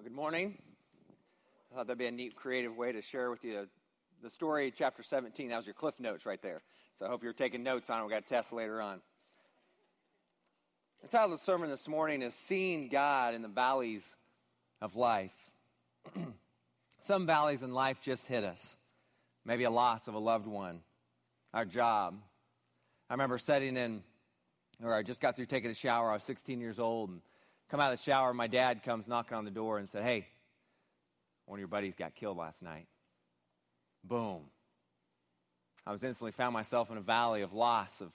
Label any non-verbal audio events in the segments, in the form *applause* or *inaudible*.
Well, good morning. I thought that'd be a neat, creative way to share with you the story, chapter 17. That was your cliff notes right there. So I hope you're taking notes on it. We've got a test later on. The title of the sermon this morning is Seeing God in the Valleys of Life. *clears throat* Some valleys in life just hit us. Maybe a loss of a loved one, our job. I remember sitting in, or I just got through taking a shower. I was 16 years old and come out of the shower, my dad comes knocking on the door and said, Hey, one of your buddies got killed last night. Boom. I was instantly found myself in a valley of loss, of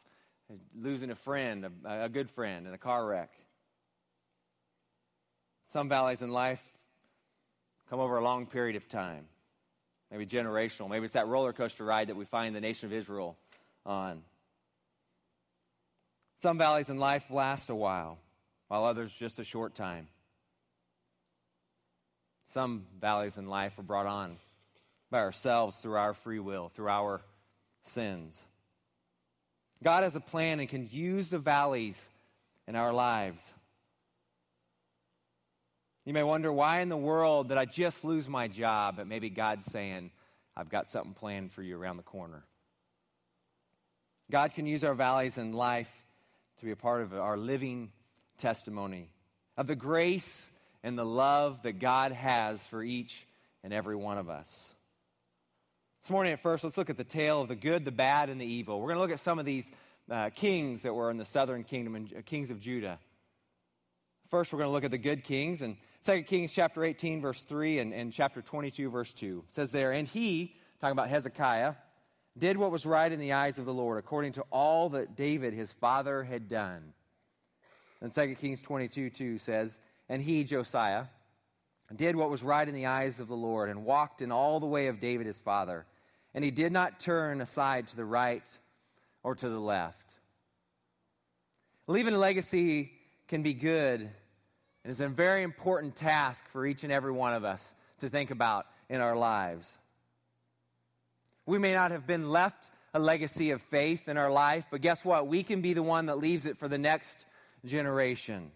losing a friend, a, a good friend, in a car wreck. Some valleys in life come over a long period of time, maybe generational. Maybe it's that roller coaster ride that we find the nation of Israel on. Some valleys in life last a while while others just a short time. Some valleys in life are brought on by ourselves through our free will, through our sins. God has a plan and can use the valleys in our lives. You may wonder why in the world did I just lose my job? But maybe God's saying, I've got something planned for you around the corner. God can use our valleys in life to be a part of our living testimony of the grace and the love that God has for each and every one of us. This morning, at first, let's look at the tale of the good, the bad, and the evil. We're going to look at some of these uh, kings that were in the southern kingdom and uh, kings of Judah. First, we're going to look at the good kings. And 2 Kings chapter 18, verse 3, and, and chapter 22, verse 2 says there, And he, talking about Hezekiah, did what was right in the eyes of the Lord, according to all that David his father had done. And 2 Kings 22 2 says, And he, Josiah, did what was right in the eyes of the Lord and walked in all the way of David his father. And he did not turn aside to the right or to the left. Leaving a legacy can be good and is a very important task for each and every one of us to think about in our lives. We may not have been left a legacy of faith in our life, but guess what? We can be the one that leaves it for the next generation.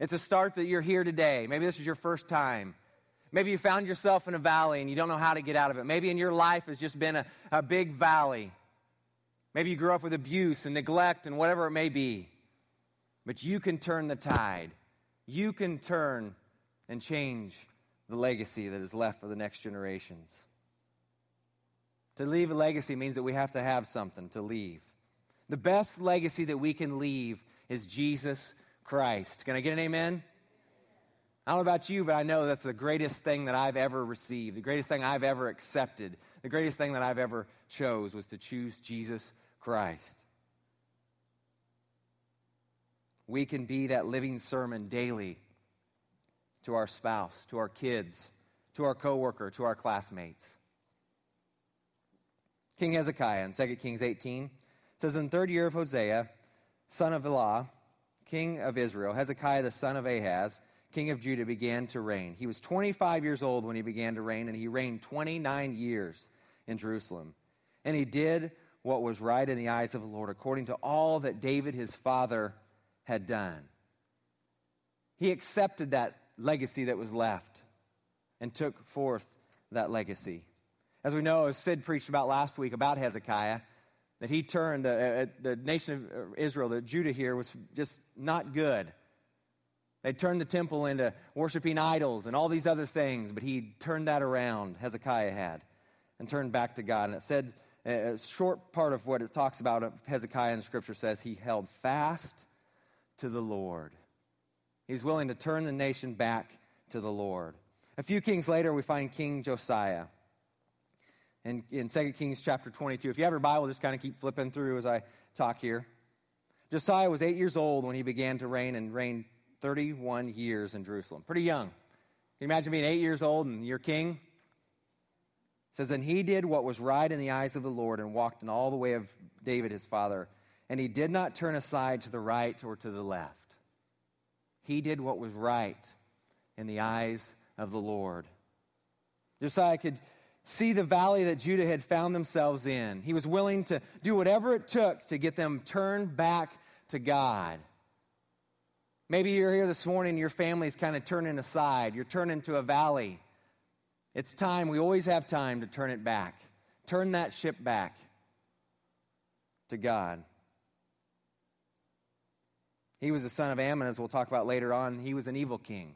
It's a start that you're here today. Maybe this is your first time. Maybe you found yourself in a valley and you don't know how to get out of it. Maybe in your life has just been a, a big valley. Maybe you grew up with abuse and neglect and whatever it may be. But you can turn the tide. You can turn and change the legacy that is left for the next generations. To leave a legacy means that we have to have something to leave. The best legacy that we can leave is Jesus Christ. Can I get an amen? I don't know about you, but I know that's the greatest thing that I've ever received, the greatest thing I've ever accepted, the greatest thing that I've ever chose was to choose Jesus Christ. We can be that living sermon daily to our spouse, to our kids, to our coworker, to our classmates. King Hezekiah in 2 Kings 18 says, In the third year of Hoshea, son of Elah, king of Israel, Hezekiah the son of Ahaz, king of Judah, began to reign. He was 25 years old when he began to reign, and he reigned 29 years in Jerusalem. And he did what was right in the eyes of the Lord, according to all that David his father had done. He accepted that legacy that was left and took forth that legacy. As we know, as Sid preached about last week about Hezekiah, that he turned the, uh, the nation of uh, Israel, the Judah here, was just not good. They turned the temple into worshiping idols and all these other things, but he turned that around, Hezekiah had, and turned back to God. And it said, a short part of what it talks about Hezekiah in scripture says he held fast to the Lord. He's willing to turn the nation back to the Lord. A few kings later, we find King Josiah in, in 2 Kings chapter 22. If you have your Bible, just kind of keep flipping through as I talk here. Josiah was eight years old when he began to reign and reigned 31 years in Jerusalem. Pretty young. Can you imagine being eight years old and you're king? It says, And he did what was right in the eyes of the Lord and walked in all the way of David his father. And he did not turn aside to the right or to the left. He did what was right in the eyes of the Lord. Josiah could see the valley that Judah had found themselves in. He was willing to do whatever it took to get them turned back to God. Maybe you're here this morning, your family's kind of turning aside. You're turning to a valley. It's time, we always have time to turn it back. Turn that ship back to God. He was the son of Amon, as we'll talk about later on. He was an evil king.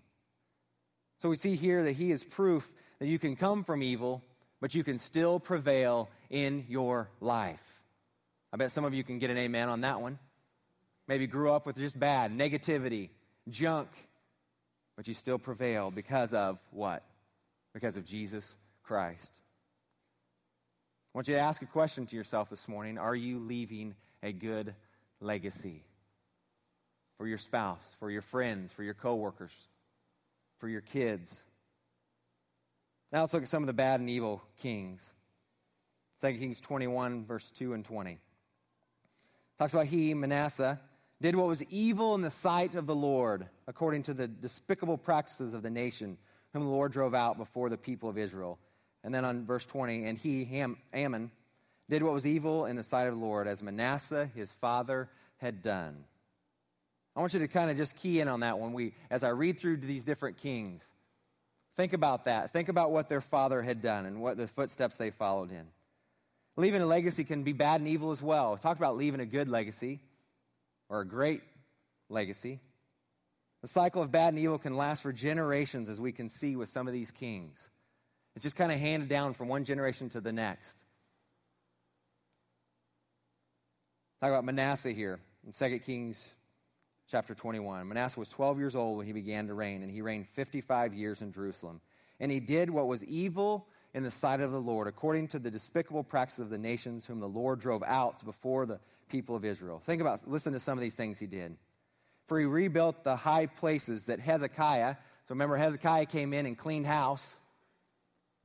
So we see here that he is proof that you can come from evil, but you can still prevail in your life. I bet some of you can get an amen on that one. Maybe grew up with just bad, negativity, junk, but you still prevail because of what? Because of Jesus Christ. I want you to ask a question to yourself this morning Are you leaving a good legacy for your spouse, for your friends, for your coworkers, for your kids? Now let's look at some of the bad and evil kings. 2 Kings 21, verse 2 and 20. Talks about he, Manasseh, did what was evil in the sight of the Lord, according to the despicable practices of the nation, whom the Lord drove out before the people of Israel. And then on verse 20, and he, Ham, Amon, did what was evil in the sight of the Lord, as Manasseh, his father, had done. I want you to kind of just key in on that when we, as I read through these different kings. Think about that. Think about what their father had done and what the footsteps they followed in. Leaving a legacy can be bad and evil as well. Talk about leaving a good legacy or a great legacy. The cycle of bad and evil can last for generations, as we can see with some of these kings. It's just kind of handed down from one generation to the next. Talk about Manasseh here in 2 Kings chapter 21. Manasseh was 12 years old when he began to reign, and he reigned 55 years in Jerusalem. And he did what was evil in the sight of the Lord, according to the despicable practices of the nations whom the Lord drove out before the people of Israel. Think about, listen to some of these things he did. For he rebuilt the high places that Hezekiah, so remember, Hezekiah came in and cleaned house,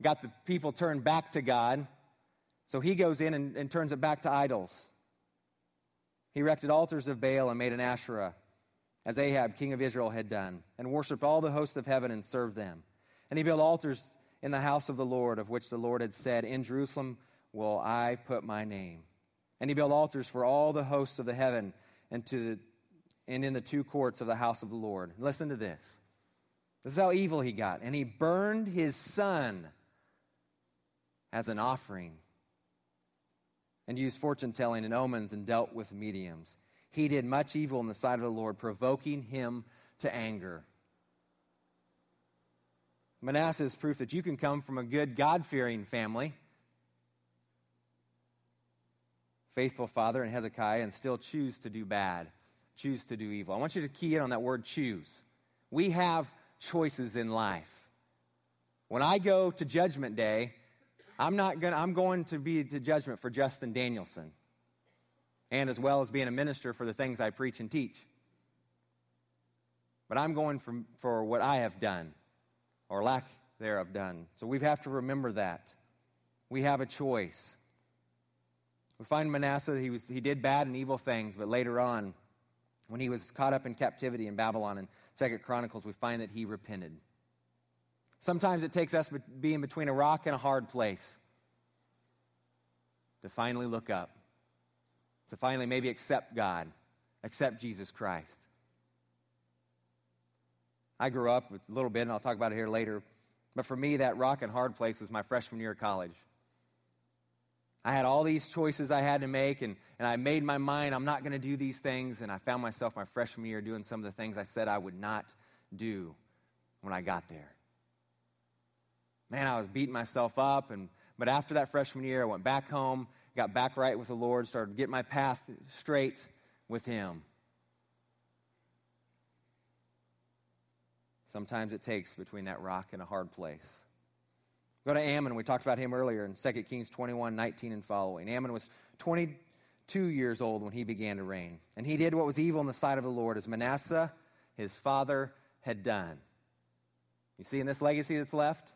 got the people turned back to God. So he goes in and, and turns it back to idols. He erected altars of Baal and made an Asherah, as Ahab, king of Israel, had done, and worshiped all the hosts of heaven and served them. And he built altars in the house of the Lord, of which the Lord had said, In Jerusalem will I put my name. And he built altars for all the hosts of the heaven and, to, and in the two courts of the house of the Lord. Listen to this. This is how evil he got. And he burned his son as an offering and used fortune telling and omens and dealt with mediums. He did much evil in the sight of the Lord, provoking him to anger. Manasseh is proof that you can come from a good, God fearing family faithful father in Hezekiah and still choose to do bad, choose to do evil. I want you to key in on that word choose. We have choices in life. When I go to judgment day, I'm not gonna. I'm going to be to judgment for Justin Danielson and as well as being a minister for the things I preach and teach. But I'm going for, for what I have done or lack thereof done. So we have to remember that. We have a choice. We find Manasseh, he, was, he did bad and evil things, but later on, when he was caught up in captivity in Babylon in Second Chronicles, we find that he repented. Sometimes it takes us being between a rock and a hard place to finally look up, to finally maybe accept God, accept Jesus Christ. I grew up with a little bit, and I'll talk about it here later, but for me, that rock and hard place was my freshman year of college. I had all these choices I had to make, and, and I made my mind, I'm not going to do these things. And I found myself my freshman year doing some of the things I said I would not do when I got there. Man, I was beating myself up. And, but after that freshman year, I went back home, got back right with the Lord, started getting my path straight with Him. Sometimes it takes between that rock and a hard place. Go to Amon. We talked about him earlier in 2 Kings 21 19 and following. Amon was 22 years old when he began to reign. And he did what was evil in the sight of the Lord, as Manasseh, his father, had done. You see in this legacy that's left?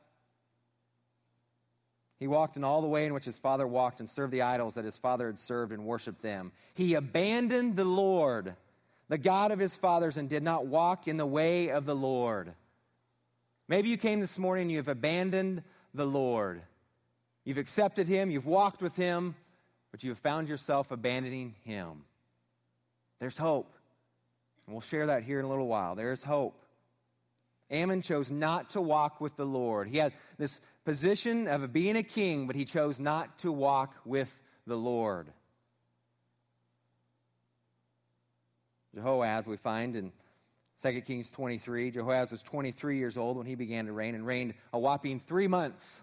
He walked in all the way in which his father walked and served the idols that his father had served and worshiped them. He abandoned the Lord, the God of his fathers, and did not walk in the way of the Lord. Maybe you came this morning and you have abandoned the Lord. You've accepted Him, you've walked with Him, but you have found yourself abandoning Him. There's hope. And we'll share that here in a little while. There's hope. Amon chose not to walk with the Lord. He had this position of being a king, but he chose not to walk with the Lord. Jehoaz, we find in 2 Kings 23, Jehoaz was 23 years old when he began to reign and reigned a whopping three months.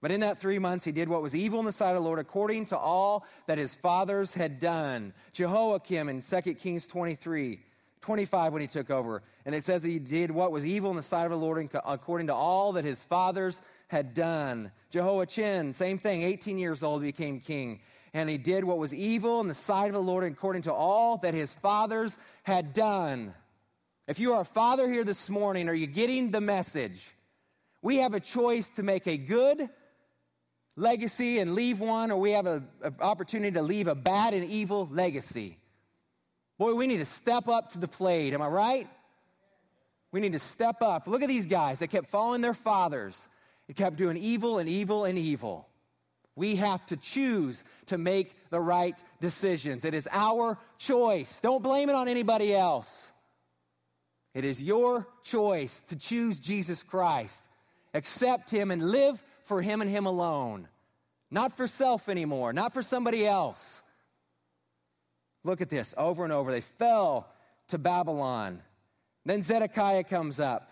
But in that three months, he did what was evil in the sight of the Lord according to all that his fathers had done. Jehoiakim in 2 Kings 23 25 when he took over. And it says he did what was evil in the sight of the Lord according to all that his fathers had done. Jehoiachin, same thing, 18 years old, became king. And he did what was evil in the sight of the Lord according to all that his fathers had done. If you are a father here this morning, are you getting the message? We have a choice to make a good legacy and leave one, or we have an opportunity to leave a bad and evil legacy. Boy, we need to step up to the plate. Am I right? We need to step up. Look at these guys. They kept following their fathers. They kept doing evil and evil and evil. We have to choose to make the right decisions. It is our choice. Don't blame it on anybody else. It is your choice to choose Jesus Christ, accept Him, and live for Him and Him alone. Not for self anymore, not for somebody else. Look at this over and over. They fell to Babylon. Then Zedekiah comes up.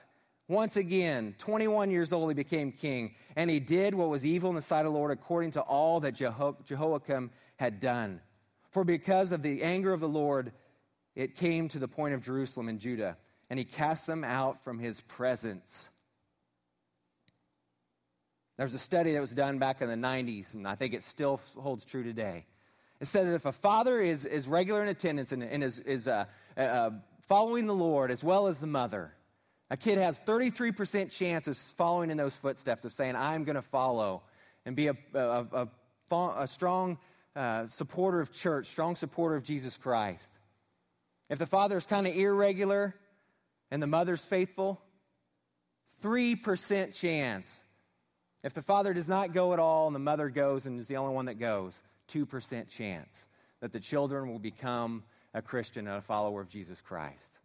Once again, 21 years old, he became king, and he did what was evil in the sight of the Lord according to all that Jeho- Jehoiakim had done. For because of the anger of the Lord, it came to the point of Jerusalem and Judah, and he cast them out from his presence. There's a study that was done back in the 90s, and I think it still holds true today. It said that if a father is, is regular in attendance and, and is, is uh, uh, uh, following the Lord as well as the mother, a kid has 33% chance of following in those footsteps of saying, I'm going to follow and be a, a, a, a strong uh, supporter of church, strong supporter of Jesus Christ. If the father is kind of irregular and the mother's faithful, 3% chance. If the father does not go at all and the mother goes and is the only one that goes, 2% chance that the children will become a Christian and a follower of Jesus Christ.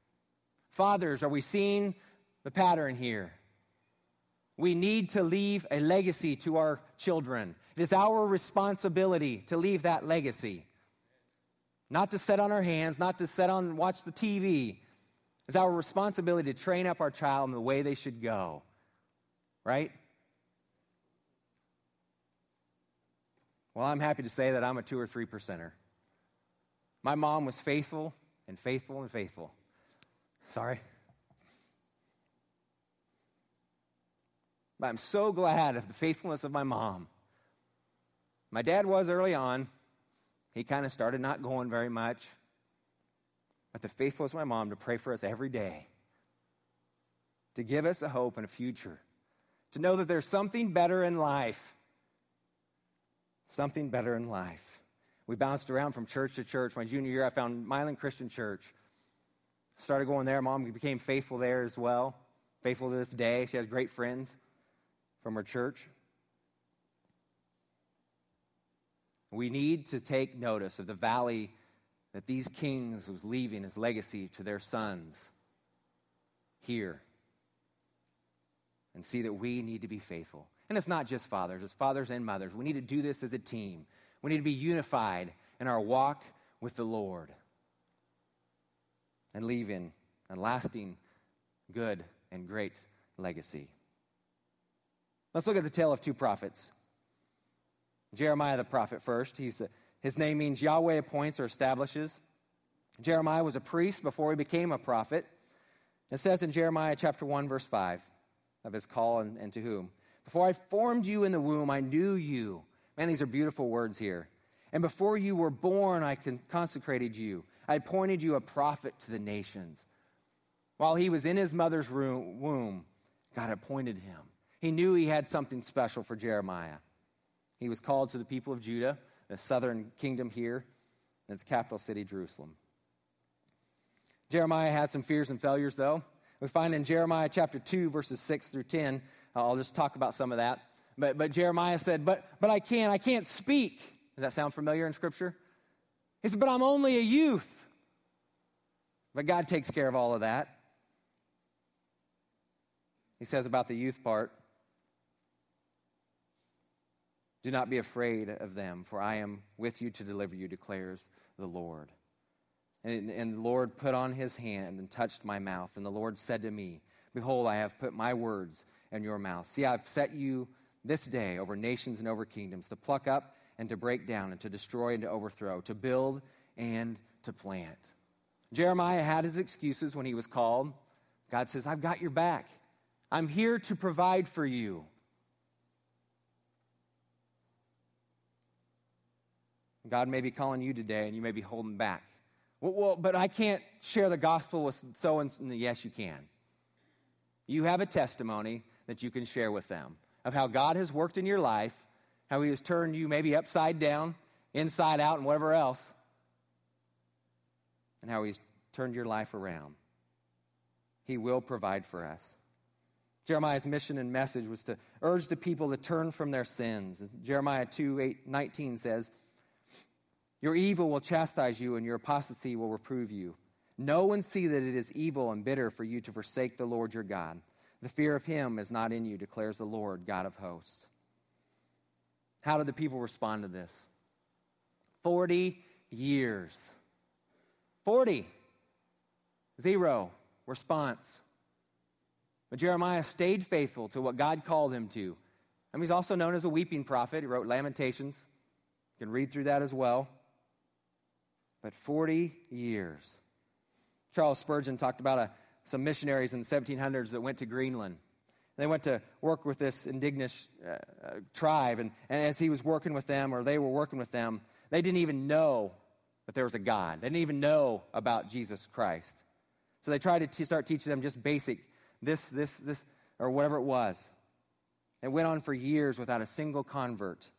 Fathers, are we seeing the pattern here? We need to leave a legacy to our children. It is our responsibility to leave that legacy. Not to sit on our hands, not to sit on watch the TV. It's our responsibility to train up our child in the way they should go. Right? Well, I'm happy to say that I'm a two or three percenter. My mom was faithful and faithful and faithful. Sorry. But I'm so glad of the faithfulness of my mom. My dad was early on. He kind of started not going very much. But the faithfulness of my mom to pray for us every day, to give us a hope and a future, to know that there's something better in life something better in life. We bounced around from church to church. My junior year, I found Milan Christian Church. Started going there. Mom became faithful there as well. Faithful to this day. She has great friends from her church. We need to take notice of the valley that these kings was leaving as legacy to their sons here and see that we need to be faithful. And it's not just fathers, it's fathers and mothers. We need to do this as a team. We need to be unified in our walk with the Lord and leave in a lasting, good, and great legacy. Let's look at the tale of two prophets. Jeremiah the prophet first. He's, his name means Yahweh appoints or establishes. Jeremiah was a priest before he became a prophet. It says in Jeremiah chapter 1, verse 5 of his call and, and to whom. Before I formed you in the womb, I knew you. Man, these are beautiful words here. And before you were born, I consecrated you. I appointed you a prophet to the nations. While he was in his mother's womb, God appointed him. He knew he had something special for Jeremiah. He was called to the people of Judah, the southern kingdom here, and its capital city, Jerusalem. Jeremiah had some fears and failures, though. We find in Jeremiah chapter 2, verses 6 through 10, I'll just talk about some of that. But, but Jeremiah said, but, but I can't, I can't speak. Does that sound familiar in Scripture? He said, But I'm only a youth. But God takes care of all of that. He says about the youth part Do not be afraid of them, for I am with you to deliver you, declares the Lord. And, and the Lord put on his hand and touched my mouth. And the Lord said to me, Behold, I have put my words in your mouth. See, I've set you this day over nations and over kingdoms to pluck up and to break down and to destroy and to overthrow, to build and to plant. Jeremiah had his excuses when he was called. God says, I've got your back. I'm here to provide for you. God may be calling you today and you may be holding back. Well, well but I can't share the gospel with so and so. Yes, you can. You have a testimony that you can share with them of how God has worked in your life, how He has turned you maybe upside down, inside out, and whatever else, and how He's turned your life around. He will provide for us. Jeremiah's mission and message was to urge the people to turn from their sins. Jeremiah 2 8, 19 says, Your evil will chastise you, and your apostasy will reprove you. Know and see that it is evil and bitter for you to forsake the Lord your God. The fear of him is not in you, declares the Lord, God of hosts. How did the people respond to this? 40 years. 40. Zero response. But Jeremiah stayed faithful to what God called him to. Mean, he's also known as a weeping prophet. He wrote Lamentations. You can read through that as well. But 40 years. Charles Spurgeon talked about a, some missionaries in the 1700s that went to Greenland. They went to work with this indigenous uh, uh, tribe, and, and as he was working with them, or they were working with them, they didn't even know that there was a God. They didn't even know about Jesus Christ. So they tried to t- start teaching them just basic this, this, this, or whatever it was. It went on for years without a single convert.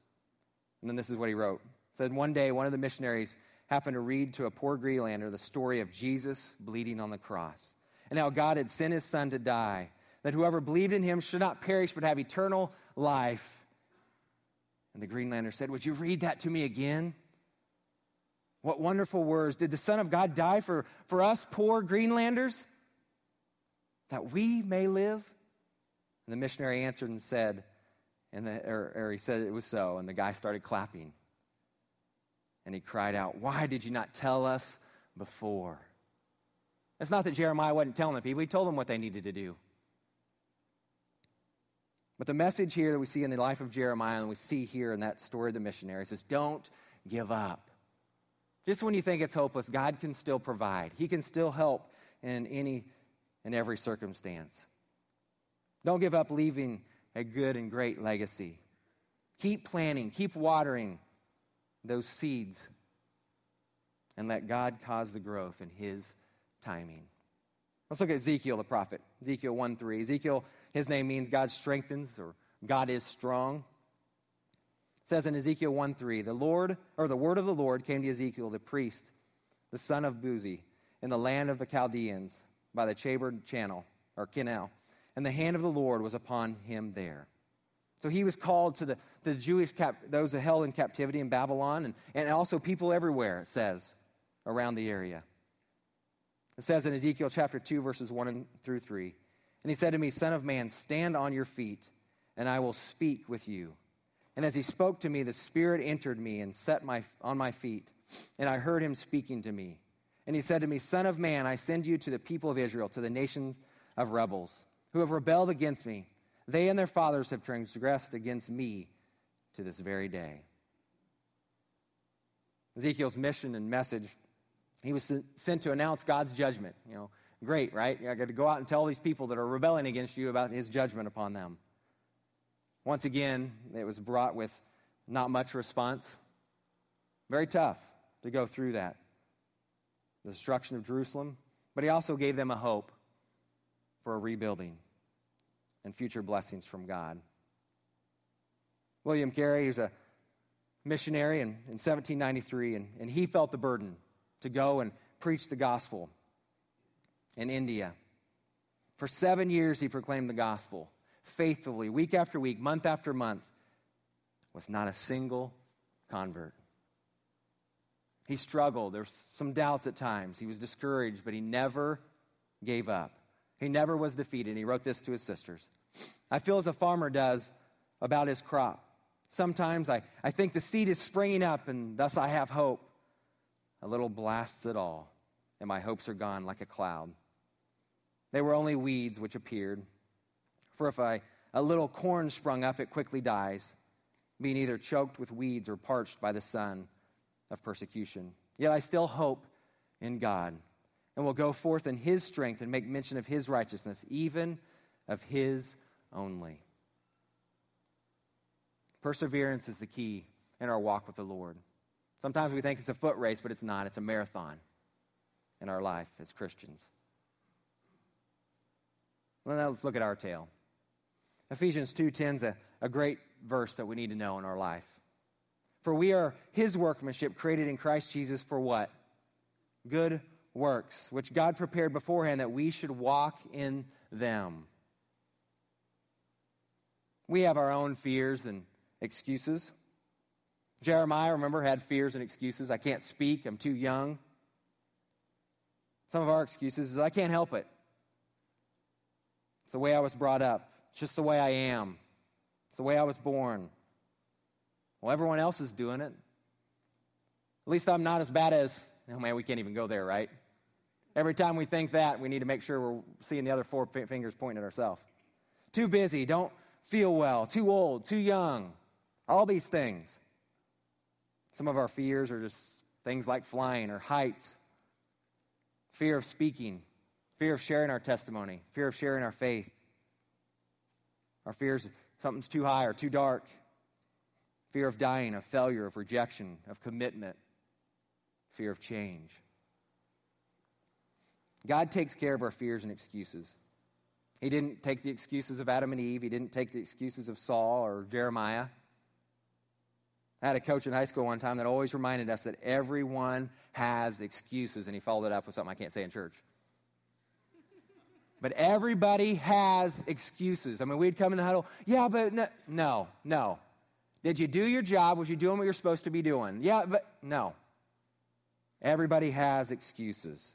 And then this is what he wrote. It said one day one of the missionaries happened to read to a poor Greenlander the story of Jesus bleeding on the cross and how God had sent his son to die, that whoever believed in him should not perish but have eternal life. And the Greenlander said, Would you read that to me again? What wonderful words. Did the Son of God die for, for us poor Greenlanders? That we may live? And the missionary answered and said, and the, or, or he said it was so, and the guy started clapping. And he cried out, Why did you not tell us before? It's not that Jeremiah wasn't telling the people, he told them what they needed to do. But the message here that we see in the life of Jeremiah and we see here in that story of the missionaries is don't give up. Just when you think it's hopeless, God can still provide. He can still help in any and every circumstance. Don't give up leaving a good and great legacy. Keep planting, keep watering those seeds, and let God cause the growth in His timing. Let's look at Ezekiel the prophet. Ezekiel 1 3. Ezekiel, his name means God strengthens or God is strong. It says in Ezekiel 1 3, the Lord, or the word of the Lord came to Ezekiel, the priest, the son of Buzi, in the land of the Chaldeans by the Chebar channel, or canal. And the hand of the Lord was upon him there. So he was called to the, the Jewish, cap, those held in captivity in Babylon, and, and also people everywhere, it says, around the area. It says in Ezekiel chapter 2, verses 1 through 3. And he said to me, Son of man, stand on your feet, and I will speak with you. And as he spoke to me, the Spirit entered me and set my, on my feet, and I heard him speaking to me. And he said to me, Son of man, I send you to the people of Israel, to the nations of rebels, who have rebelled against me. They and their fathers have transgressed against me to this very day. Ezekiel's mission and message, he was sent to announce God's judgment. You know, great, right? I got to go out and tell these people that are rebelling against you about his judgment upon them. Once again, it was brought with not much response. Very tough to go through that. The destruction of Jerusalem, but he also gave them a hope for a rebuilding and future blessings from God. William Carey was a missionary in, in 1793, and, and he felt the burden to go and preach the gospel in India. For seven years, he proclaimed the gospel faithfully, week after week, month after month, with not a single convert. He struggled. There's some doubts at times. He was discouraged, but he never gave up. He never was defeated. He wrote this to his sisters I feel as a farmer does about his crop. Sometimes I, I think the seed is springing up, and thus I have hope. A little blasts it all, and my hopes are gone like a cloud. They were only weeds which appeared. For if I, a little corn sprung up, it quickly dies, being either choked with weeds or parched by the sun of persecution. Yet I still hope in God, and will go forth in His strength and make mention of His righteousness, even of His only. Perseverance is the key in our walk with the Lord. Sometimes we think it's a foot race, but it's not. It's a marathon in our life as Christians. Well, now let's look at our tale. Ephesians 2.10 is a, a great verse that we need to know in our life. For we are his workmanship created in Christ Jesus for what? Good works, which God prepared beforehand that we should walk in them. We have our own fears and excuses. Jeremiah, remember, had fears and excuses. I can't speak, I'm too young. Some of our excuses is I can't help it. It's the way I was brought up, it's just the way I am, it's the way I was born. Well, everyone else is doing it. At least I'm not as bad as, oh man, we can't even go there, right? Every time we think that, we need to make sure we're seeing the other four fingers pointing at ourselves. Too busy, don't feel well, too old, too young, all these things. Some of our fears are just things like flying or heights, fear of speaking, fear of sharing our testimony, fear of sharing our faith. Our fears something's too high or too dark fear of dying, of failure, of rejection, of commitment, fear of change. God takes care of our fears and excuses. He didn't take the excuses of Adam and Eve, He didn't take the excuses of Saul or Jeremiah. I had a coach in high school one time that always reminded us that everyone has excuses, and he followed it up with something I can't say in church. But everybody has excuses. I mean, we'd come in the huddle, yeah, but no, no, no. Did you do your job? Was you doing what you're supposed to be doing? Yeah, but no. Everybody has excuses.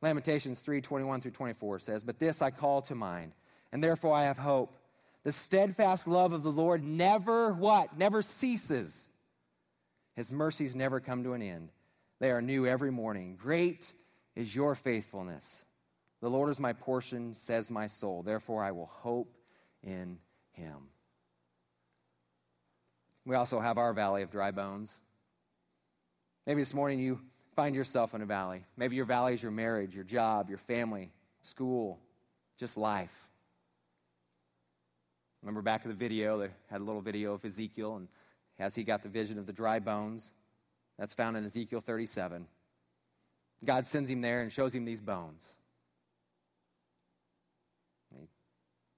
Lamentations 3 21 through 24 says, But this I call to mind, and therefore I have hope. The steadfast love of the Lord never what? Never ceases. His mercies never come to an end. They are new every morning. Great is your faithfulness. The Lord is my portion, says my soul. Therefore I will hope in him. We also have our valley of dry bones. Maybe this morning you find yourself in a valley. Maybe your valley is your marriage, your job, your family, school, just life. Remember back in the video, they had a little video of Ezekiel, and as he got the vision of the dry bones, that's found in Ezekiel 37. God sends him there and shows him these bones. He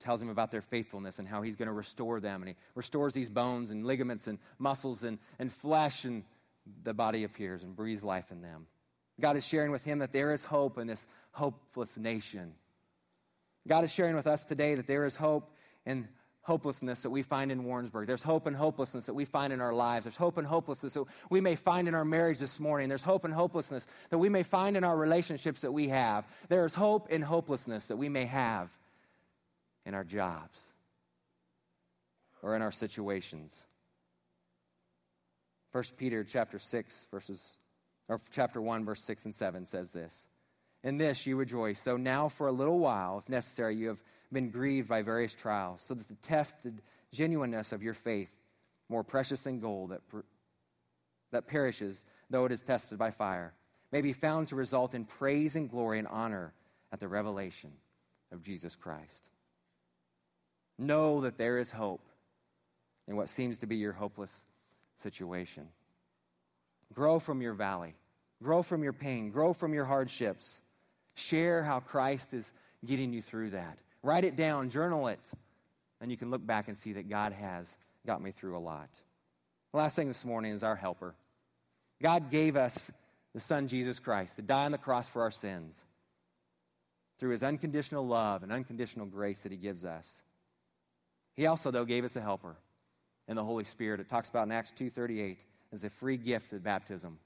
tells him about their faithfulness and how he's going to restore them. And he restores these bones and ligaments and muscles and, and flesh, and the body appears and breathes life in them. God is sharing with him that there is hope in this hopeless nation. God is sharing with us today that there is hope in hopelessness that we find in Warrensburg. There's hope and hopelessness that we find in our lives. There's hope and hopelessness that we may find in our marriage this morning. There's hope and hopelessness that we may find in our relationships that we have. There is hope and hopelessness that we may have in our jobs or in our situations. 1 Peter chapter 6 verses or chapter 1 verse 6 and 7 says this. In this you rejoice, though now for a little while, if necessary, you have been grieved by various trials, so that the tested genuineness of your faith, more precious than gold that, per, that perishes, though it is tested by fire, may be found to result in praise and glory and honor at the revelation of Jesus Christ. Know that there is hope in what seems to be your hopeless situation. Grow from your valley, grow from your pain, grow from your hardships. Share how Christ is getting you through that. Write it down, journal it, and you can look back and see that God has got me through a lot. The last thing this morning is our helper. God gave us the Son, Jesus Christ, to die on the cross for our sins through his unconditional love and unconditional grace that he gives us. He also, though, gave us a helper in the Holy Spirit. It talks about in Acts 2.38 as a free gift at baptism.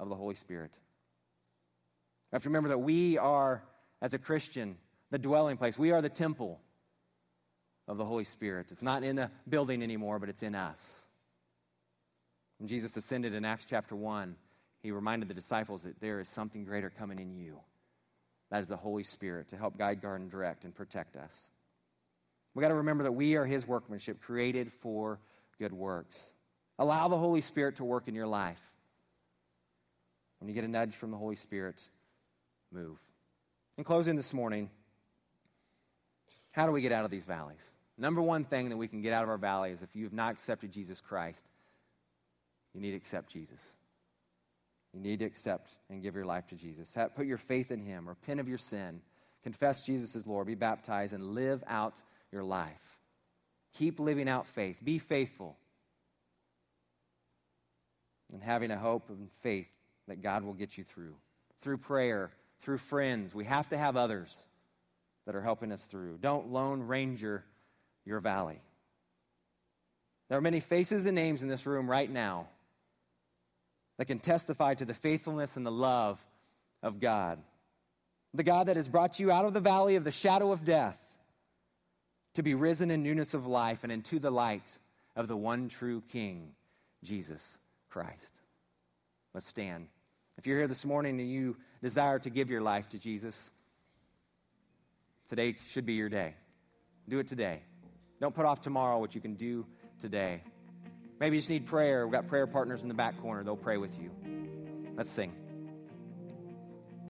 of the Holy Spirit. You have to remember that we are, as a Christian, the dwelling place. We are the temple of the Holy Spirit. It's not in the building anymore, but it's in us. When Jesus ascended in Acts chapter 1, he reminded the disciples that there is something greater coming in you. That is the Holy Spirit to help guide, guard, and direct and protect us. We got to remember that we are his workmanship, created for good works. Allow the Holy Spirit to work in your life. When you get a nudge from the Holy Spirit, move. In closing this morning, how do we get out of these valleys? Number one thing that we can get out of our valley is if you have not accepted Jesus Christ, you need to accept Jesus. You need to accept and give your life to Jesus. Put your faith in Him, repent of your sin, confess Jesus as Lord, be baptized, and live out your life. Keep living out faith. Be faithful. And having a hope and faith that God will get you through. Through prayer, through friends. We have to have others that are helping us through. Don't lone ranger your valley. There are many faces and names in this room right now that can testify to the faithfulness and the love of God. The God that has brought you out of the valley of the shadow of death to be risen in newness of life and into the light of the one true King, Jesus Christ. Let's stand. If you're here this morning and you desire to give your life to Jesus, today should be your day. Do it today. Don't put off tomorrow what you can do today. Maybe you just need prayer. We've got prayer partners in the back corner, they'll pray with you. Let's sing.